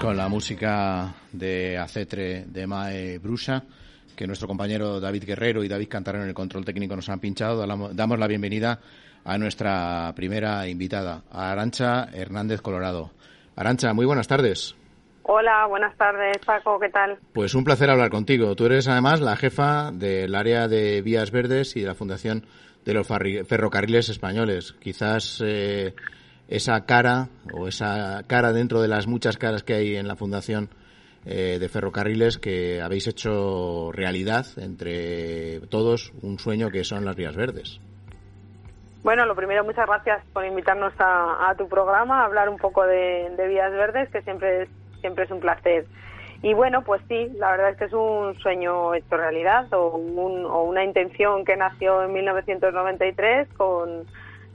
con la música de Acetre de Mae Brusa, que nuestro compañero David Guerrero y David Cantarón en el control técnico nos han pinchado. Damos la bienvenida a nuestra primera invitada, a Arancha Hernández Colorado. Arancha, muy buenas tardes. Hola, buenas tardes, Paco, ¿qué tal? Pues un placer hablar contigo. Tú eres además la jefa del área de vías verdes y de la Fundación de los Ferrocarriles Españoles. Quizás eh, esa cara o esa cara dentro de las muchas caras que hay en la Fundación eh, de Ferrocarriles que habéis hecho realidad entre todos un sueño que son las vías verdes. Bueno, lo primero, muchas gracias por invitarnos a, tu programa a hablar un poco de, vías verdes, que siempre es, siempre es un placer. Y bueno, pues sí, la verdad es que es un sueño hecho realidad o, o una intención que nació en 1993 con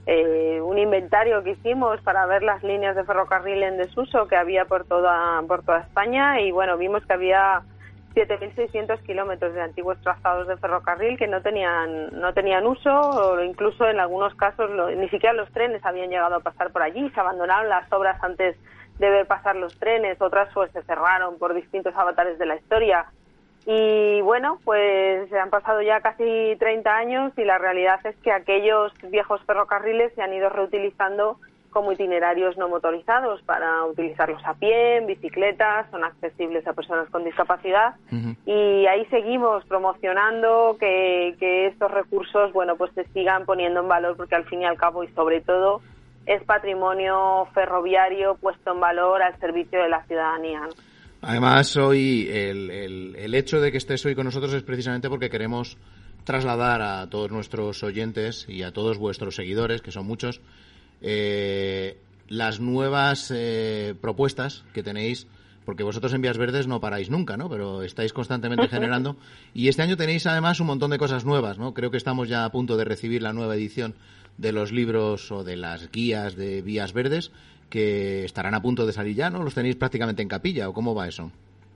eh, un inventario que hicimos para ver las líneas de ferrocarril en desuso que había por toda, por toda España y bueno, vimos que había 7.600 kilómetros de antiguos trazados de ferrocarril que no tenían, no tenían uso o incluso en algunos casos ni siquiera los trenes habían llegado a pasar por allí, se abandonaron las obras antes de ver pasar los trenes, otras pues se cerraron por distintos avatares de la historia y bueno, pues se han pasado ya casi 30 años y la realidad es que aquellos viejos ferrocarriles se han ido reutilizando como itinerarios no motorizados para utilizarlos a pie, en bicicletas, son accesibles a personas con discapacidad y ahí seguimos promocionando que, que estos recursos, bueno, pues se sigan poniendo en valor porque al fin y al cabo y sobre todo es patrimonio ferroviario puesto en valor al servicio de la ciudadanía. Además, hoy el, el, hecho de que estés hoy con nosotros es precisamente porque queremos trasladar a todos nuestros oyentes y a todos vuestros seguidores, que son muchos, eh, las nuevas eh, propuestas que tenéis, porque vosotros en Vías Verdes no paráis nunca, ¿no? Pero estáis constantemente generando. Y este año tenéis además un montón de cosas nuevas, ¿no? Creo que estamos ya a punto de recibir la nueva edición de los libros o de las guías de Vías Verdes que estarán a punto de salir ya, ¿no? ¿Los tenéis prácticamente en capilla o cómo va eso?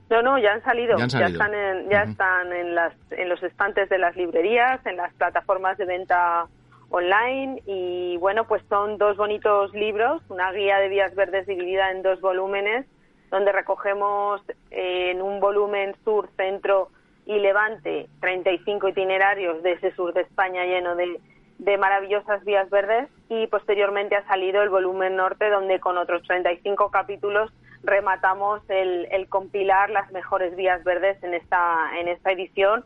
No, no, ya han salido. Ya, están, en, ya están en, las, en los estantes de las librerías, en las plataformas de venta online y bueno, pues son dos bonitos libros, una guía de vías verdes dividida en dos volúmenes, donde recogemos en un volumen sur, centro y levante 35 itinerarios de ese sur de España lleno de, de maravillosas vías verdes y posteriormente ha salido el volumen norte donde con otros 35 capítulos rematamos el, compilar las mejores vías verdes en esta en esta edición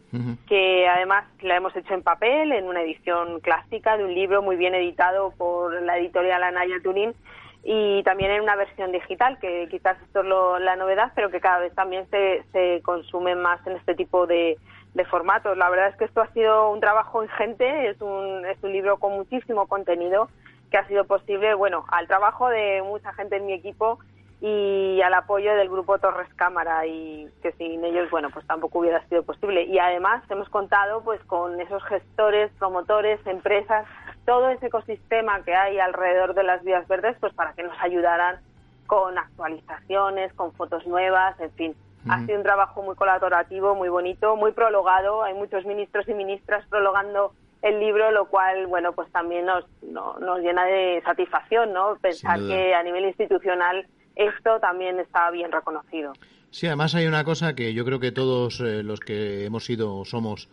que además la hemos hecho en papel en una edición clásica de un libro muy bien editado por la editorial Anaya Turín y también en una versión digital que quizás esto es la novedad pero que cada vez también se, se consume más en este tipo de, de formatos. La verdad es que esto ha sido un trabajo ingente, es un, es un libro con muchísimo contenido que ha sido posible, bueno, al trabajo de mucha gente en mi equipo y al apoyo del grupo Torres Cámara y que sin ellos, bueno, pues tampoco hubiera sido posible. Y además hemos contado pues con esos gestores, promotores, empresas, todo ese ecosistema que hay alrededor de las vías verdes, pues para que nos ayudaran con actualizaciones, con fotos nuevas, en fin, ha sido un trabajo muy colaborativo, muy bonito, muy prologado. Hay muchos ministros y ministras prologando el libro, lo cual, bueno, pues también nos, nos llena de satisfacción, ¿no? Pensar que a nivel institucional esto también está bien reconocido. Sí, además hay una cosa que yo creo que todos eh, los que hemos sido somos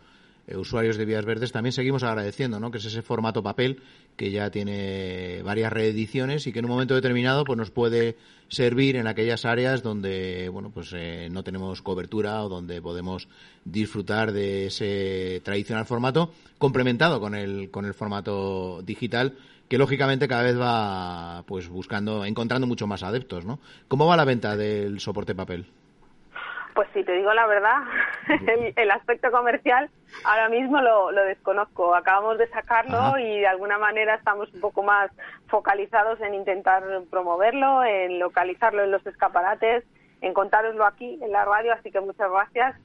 eh, usuarios de Vías Verdes también seguimos agradeciendo, ¿no? Que es ese formato papel que ya tiene varias reediciones y que en un momento determinado pues nos puede servir en aquellas áreas donde bueno pues eh, no tenemos cobertura o donde podemos disfrutar de ese tradicional formato complementado con el con el formato digital que lógicamente cada vez va pues buscando encontrando mucho más adeptos, ¿no? ¿Cómo va la venta del soporte papel? Pues si te digo la verdad, el, aspecto comercial ahora mismo lo, desconozco. Acabamos de sacarlo y de alguna manera estamos un poco más focalizados en intentar promoverlo, en localizarlo en los escaparates, en contároslo aquí en la radio, así que muchas gracias.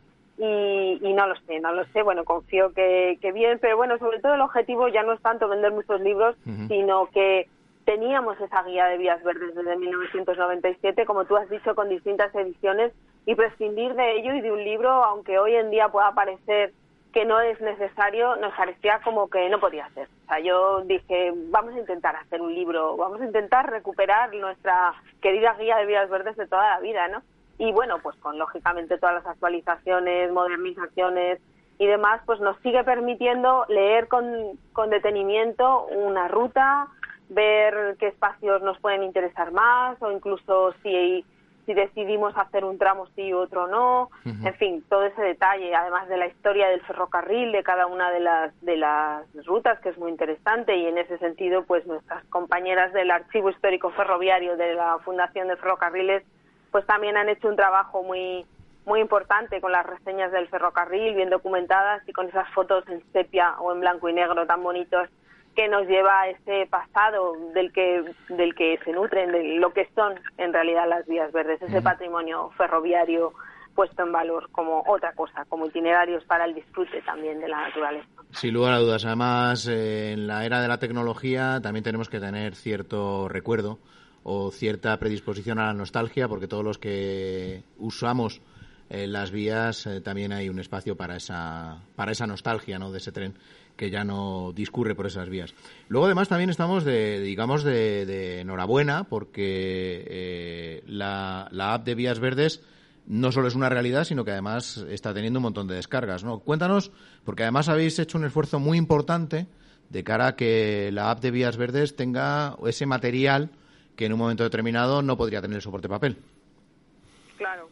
Y, no lo sé, no lo sé, bueno, confío que, bien, pero bueno, sobre todo el objetivo ya no es tanto vender muchos libros, sino que teníamos esa guía de vías verdes desde 1997, como tú has dicho, con distintas ediciones y prescindir de ello y de un libro, aunque hoy en día pueda parecer que no es necesario, nos parecía como que no podía ser. O sea, yo dije, vamos a intentar hacer un libro, vamos a intentar recuperar nuestra querida guía de vías verdes de toda la vida, ¿no? y bueno, pues con lógicamente todas las actualizaciones, modernizaciones y demás, pues nos sigue permitiendo leer con, con detenimiento una ruta, ver qué espacios nos pueden interesar más o incluso si si decidimos hacer un tramo sí y otro no, en fin, todo ese detalle, además de la historia del ferrocarril de cada una de las de las rutas, que es muy interesante y en ese sentido, pues nuestras compañeras del Archivo Histórico Ferroviario de la Fundación de Ferrocarriles, pues también han hecho un trabajo muy muy importante con las reseñas del ferrocarril bien documentadas y con esas fotos en sepia o en blanco y negro tan bonitos que nos lleva a ese pasado del que del que se nutren, de lo que son en realidad las vías verdes, ese patrimonio ferroviario puesto en valor como otra cosa, como itinerarios para el disfrute también de la naturaleza. Sin lugar a dudas. Además, eh, en la era de la tecnología también tenemos que tener cierto recuerdo o cierta predisposición a la nostalgia, porque todos los que usamos eh, las vías eh, también hay un espacio para esa para esa nostalgia, ¿no? De ese tren que ya no discurre por esas vías. Luego, además, también estamos de, digamos, de, enhorabuena porque eh, la, app de Vías Verdes no solo es una realidad, sino que además está teniendo un montón de descargas, ¿no? Cuéntanos, porque además habéis hecho un esfuerzo muy importante de cara a que la app de Vías Verdes tenga ese material que en un momento determinado no podría tener soporte papel. Claro.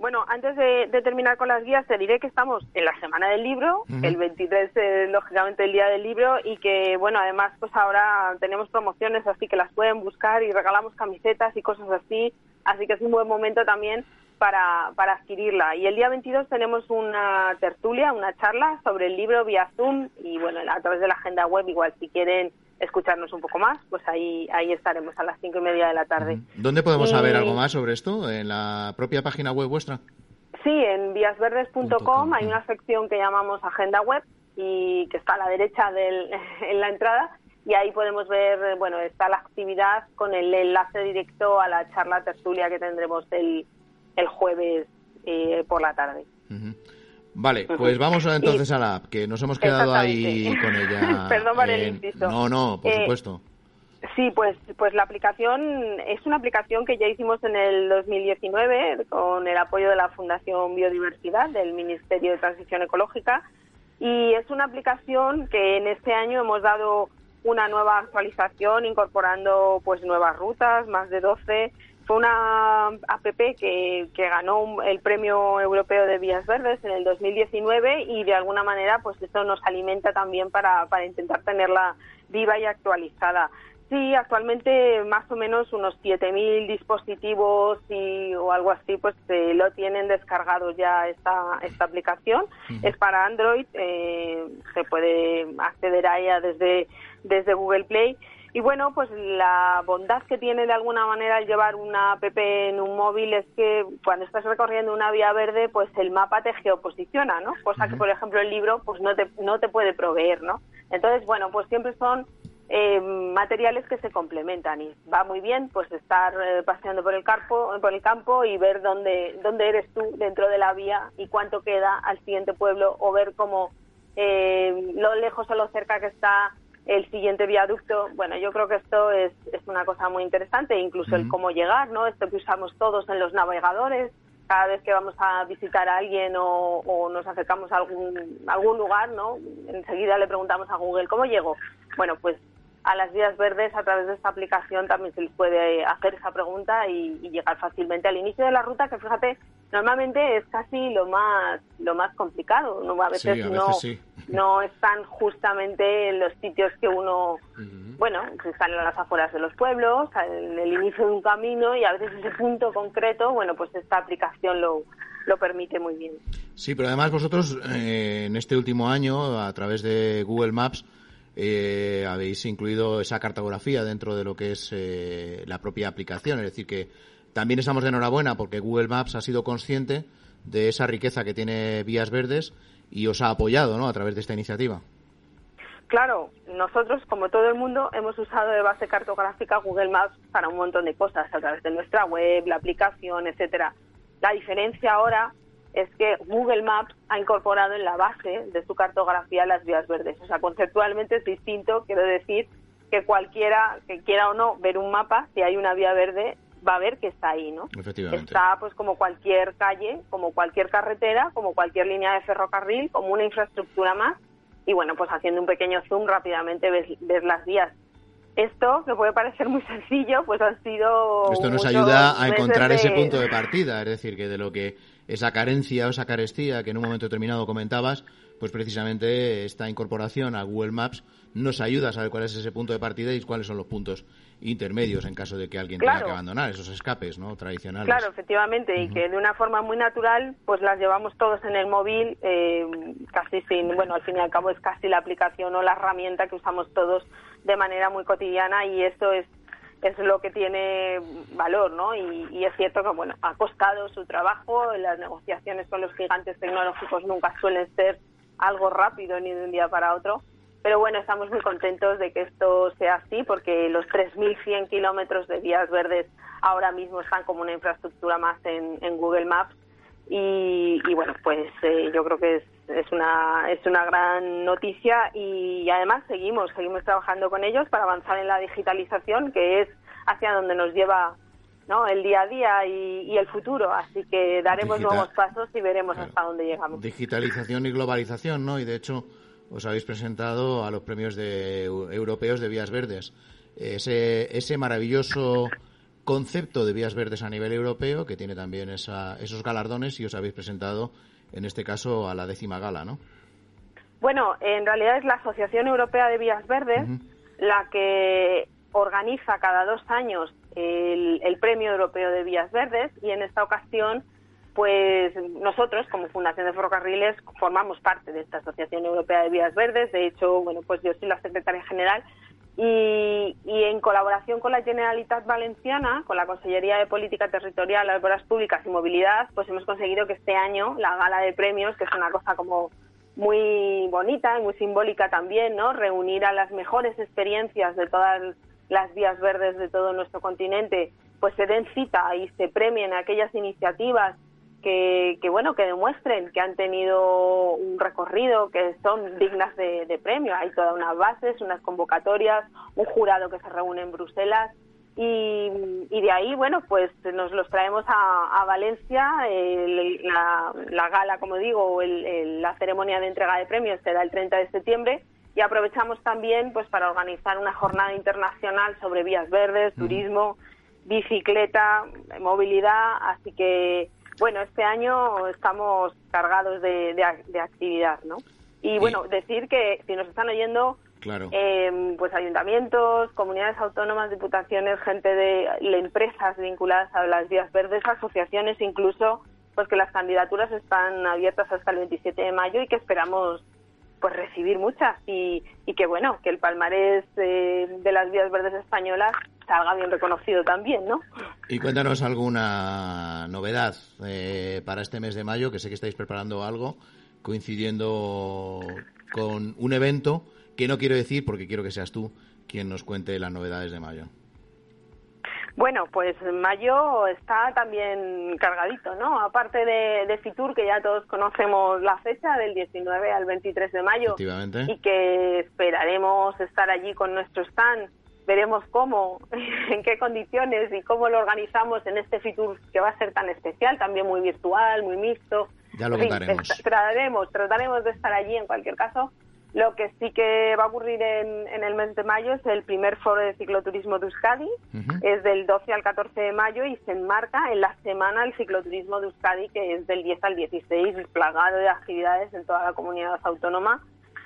Bueno, antes de, terminar con las guías, te diré que estamos en la semana del libro, el 23 es lógicamente el día del libro y que, bueno, además pues ahora tenemos promociones, así que las pueden buscar y regalamos camisetas y cosas así, así que es un buen momento también para, para adquirirla. Y el día 22 tenemos una tertulia, una charla sobre el libro vía Zoom y, bueno, a través de la agenda web, igual si quieren escucharnos un poco más, pues ahí, ahí estaremos a las cinco y media de la tarde. ¿Dónde podemos saber algo más sobre esto? ¿En la propia página web vuestra? Sí, en víasverdes.com hay una sección que llamamos Agenda Web y que está a la derecha del, en la entrada y ahí podemos ver, bueno, está la actividad con el enlace directo a la charla tertulia que tendremos el, el jueves eh, por la tarde. Vale, pues vamos entonces a la app, que nos hemos quedado ahí con ella. Perdón por el inciso. No, no, por eh, supuesto. Sí, pues, pues la aplicación es una aplicación que ya hicimos en el 2019 con el apoyo de la Fundación Biodiversidad del Ministerio de Transición Ecológica y es una aplicación que en este año hemos dado una nueva actualización incorporando pues nuevas rutas, más de 12 fue una app que, que ganó el Premio Europeo de Vías Verdes en el 2019 y de alguna manera pues eso nos alimenta también para, para intentar tenerla viva y actualizada. Sí, actualmente más o menos unos 7.000 dispositivos y, o algo así, pues eh, lo tienen descargado ya esta, esta aplicación. Es para Android, eh, se puede acceder a ella desde, desde Google Play y bueno, pues la bondad que tiene de alguna manera el llevar una app en un móvil es que cuando estás recorriendo una vía verde, pues el mapa te geoposiciona, ¿no? Cosa que, por ejemplo, el libro pues no te, no te puede proveer, ¿no? Entonces, bueno, pues siempre son eh, materiales que se complementan y va muy bien pues estar eh, paseando por el campo por el campo y ver dónde dónde eres tú dentro de la vía y cuánto queda al siguiente pueblo o ver cómo eh, lo lejos o lo cerca que está el siguiente viaducto. Bueno, yo creo que esto es, es una cosa muy interesante, incluso el cómo llegar, ¿no? Esto que usamos todos en los navegadores, cada vez que vamos a visitar a alguien o, nos acercamos a algún, algún lugar, ¿no? Enseguida le preguntamos a Google, ¿cómo llego? Bueno, pues a las vías verdes a través de esta aplicación también se les puede hacer esa pregunta y, llegar fácilmente al inicio de la ruta que fíjate normalmente es casi lo más lo más complicado no a veces, no no están justamente en los sitios que uno bueno están en las afueras de los pueblos en el inicio de un camino y a veces ese punto concreto bueno pues esta aplicación lo lo permite muy bien sí pero además vosotros eh, en este último año a través de Google Maps eh, habéis incluido esa cartografía dentro de lo que es eh, la propia aplicación. Es decir, que también estamos de enhorabuena porque Google Maps ha sido consciente de esa riqueza que tiene Vías Verdes y os ha apoyado ¿no? a través de esta iniciativa. Claro, nosotros, como todo el mundo, hemos usado de base cartográfica Google Maps para un montón de cosas, a través de nuestra web, la aplicación, etcétera. La diferencia ahora es que Google Maps ha incorporado en la base de su cartografía las vías verdes. O sea, conceptualmente es distinto, quiero decir que cualquiera que quiera o no ver un mapa, si hay una vía verde, va a ver que está ahí, ¿no? Efectivamente. Está pues como cualquier calle, como cualquier carretera, como cualquier línea de ferrocarril, como una infraestructura más. Y bueno, pues haciendo un pequeño zoom rápidamente ves, ves las vías. Esto, que puede parecer muy sencillo, pues han sido... Esto nos ayuda a encontrar ese punto de partida, es decir, que de lo que esa carencia o esa carestía que en un momento determinado comentabas, pues precisamente esta incorporación a Google Maps nos ayuda a saber cuál es ese punto de partida y cuáles son los puntos intermedios en caso de que alguien tenga que abandonar esos escapes no tradicionales. Claro, efectivamente, y que de una forma muy natural pues las llevamos todos en el móvil, eh, casi sin, bueno, al fin y al cabo es casi la aplicación o la herramienta que usamos todos de manera muy cotidiana y esto es es lo que tiene valor, ¿no? Y, y, es cierto que, bueno, ha costado su trabajo, las negociaciones con los gigantes tecnológicos nunca suelen ser algo rápido ni de un día para otro, pero bueno, estamos muy contentos de que esto sea así porque los 3.100 kilómetros de vías verdes ahora mismo están como una infraestructura más en, Google Maps. Y, bueno, pues eh, yo creo que es, es, una, es una gran noticia. Y además seguimos, seguimos trabajando con ellos para avanzar en la digitalización que es hacia donde nos lleva ¿no? el día a día y, el futuro. Así que daremos nuevos pasos y veremos hasta dónde llegamos. Digitalización y globalización, ¿no? Y de hecho os habéis presentado a los premios de, europeos de vías verdes. Ese, ese maravilloso concepto de vías verdes a nivel europeo que tiene también esos galardones y os habéis presentado en este caso a la décima gala, ¿no? Bueno, en realidad es la Asociación Europea de Vías Verdes la que organiza cada dos años el, el Premio Europeo de Vías Verdes y en esta ocasión pues nosotros, como Fundación de Ferrocarriles, formamos parte de esta Asociación Europea de Vías Verdes. De hecho, bueno, pues yo soy la secretaria general y, en colaboración con la Generalitat Valenciana, con la Consellería de Política Territorial, Obras Públicas y Movilidad, pues hemos conseguido que este año la gala de premios, que es una cosa como muy bonita y muy simbólica también, ¿no? Reunir a las mejores experiencias de todas las vías verdes de todo nuestro continente, pues se den cita y se premien aquellas iniciativas que, bueno que demuestren que han tenido un recorrido que son dignas de, premio. Hay todas unas bases unas convocatorias un jurado que se reúne en Bruselas y, de ahí bueno pues nos los traemos a, Valencia la, gala como digo la ceremonia de entrega de premios será el 30 de septiembre y aprovechamos también pues para organizar una jornada internacional sobre vías verdes turismo bicicleta movilidad así que bueno, este año estamos cargados de, actividad, ¿no? Y bueno, decir que si nos están oyendo, claro. Em, pues ayuntamientos, comunidades autónomas, diputaciones, gente de, empresas vinculadas a las vías verdes, asociaciones incluso, pues que las candidaturas están abiertas hasta el 27 de mayo y que esperamos pues recibir muchas y, y que bueno, que el palmarés eh, de las vías verdes españolas salga bien reconocido también, ¿no? Y cuéntanos alguna novedad eh, para este mes de mayo, que sé que estáis preparando algo coincidiendo con un evento que no quiero decir porque quiero que seas tú quien nos cuente las novedades de mayo. Bueno, pues mayo está también cargadito, ¿no? Aparte de, de, Fitur, que ya todos conocemos la fecha, del 19 al 23 de mayo, y que esperaremos estar allí con nuestro stand veremos cómo, en qué condiciones y cómo lo organizamos en este Fitur que va a ser tan especial, también muy virtual, muy mixto. Ya lo contaremos. trataremos, trataremos de estar allí en cualquier caso. Lo que sí que va a ocurrir en, en el mes de mayo es el primer foro de cicloturismo de Euskadi. Es del 12 al 14 de mayo y se enmarca en la semana del cicloturismo de Euskadi, que es del 10 al 16, plagado de actividades en toda la comunidad autónoma.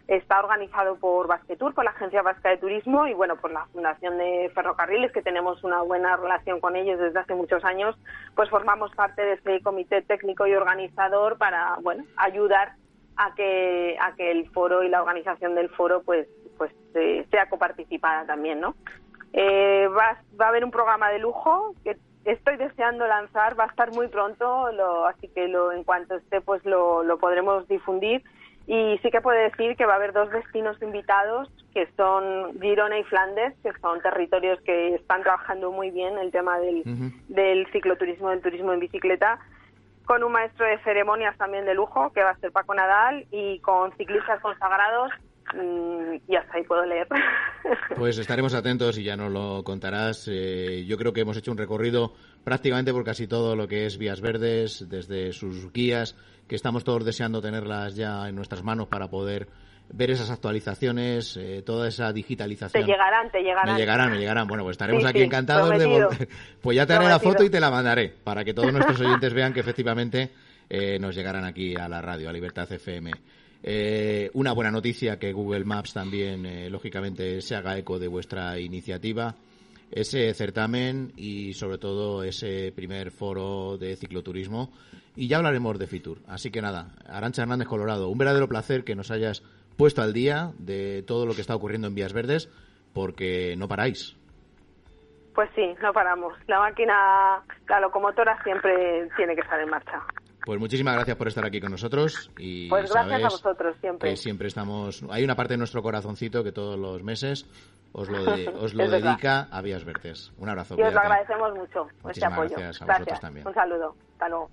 Está organizado por Basquetour, por la Agencia Vasca de Turismo y bueno, por la Fundación de Ferrocarriles, que tenemos una buena relación con ellos desde hace muchos años, pues formamos parte de ese comité técnico y organizador para, bueno, ayudar a que, a que el foro y la organización del foro pues, pues eh, sea coparticipada también, ¿no? Eh, va, va a haber un programa de lujo que estoy deseando lanzar, va a estar muy pronto, lo, así que lo, en cuanto esté pues lo, lo podremos difundir. Y sí que puede decir que va a haber dos destinos invitados, que son Girona y Flandes, que son territorios que están trabajando muy bien el tema del, del cicloturismo, del turismo en bicicleta, con un maestro de ceremonias también de lujo, que va a ser Paco Nadal, y con ciclistas consagrados Mm, y hasta ahí puedo leer. Pues estaremos atentos y ya nos lo contarás. Eh, yo creo que hemos hecho un recorrido prácticamente por casi todo lo que es Vías Verdes, desde sus guías, que estamos todos deseando tenerlas ya en nuestras manos para poder ver esas actualizaciones, eh, toda esa digitalización. Te llegarán, te llegarán. Me llegarán, me llegarán. Bueno, pues estaremos aquí encantados de volver. Pues ya te haré la foto y te la mandaré para que todos nuestros oyentes vean que efectivamente eh, nos llegarán aquí a la radio, a Libertad FM. Eh, una buena noticia que Google Maps también, lógicamente, se haga eco de vuestra iniciativa, ese certamen y, sobre todo, ese primer foro de cicloturismo. Y ya hablaremos de Fitur. Así que nada, Arancha Hernández Colorado, un verdadero placer que nos hayas puesto al día de todo lo que está ocurriendo en Vías Verdes, porque no paráis. Pues sí, no paramos. La máquina, la locomotora siempre tiene que estar en marcha. Pues muchísimas gracias por estar aquí con nosotros. Y pues gracias a vosotros siempre. Que siempre estamos. Hay una parte de nuestro corazoncito que todos los meses os lo, os lo dedica a Vías Verdes. Un abrazo. Y os lo agradecemos mucho, este apoyo. Gracias a vosotros también. Un saludo. Hasta luego.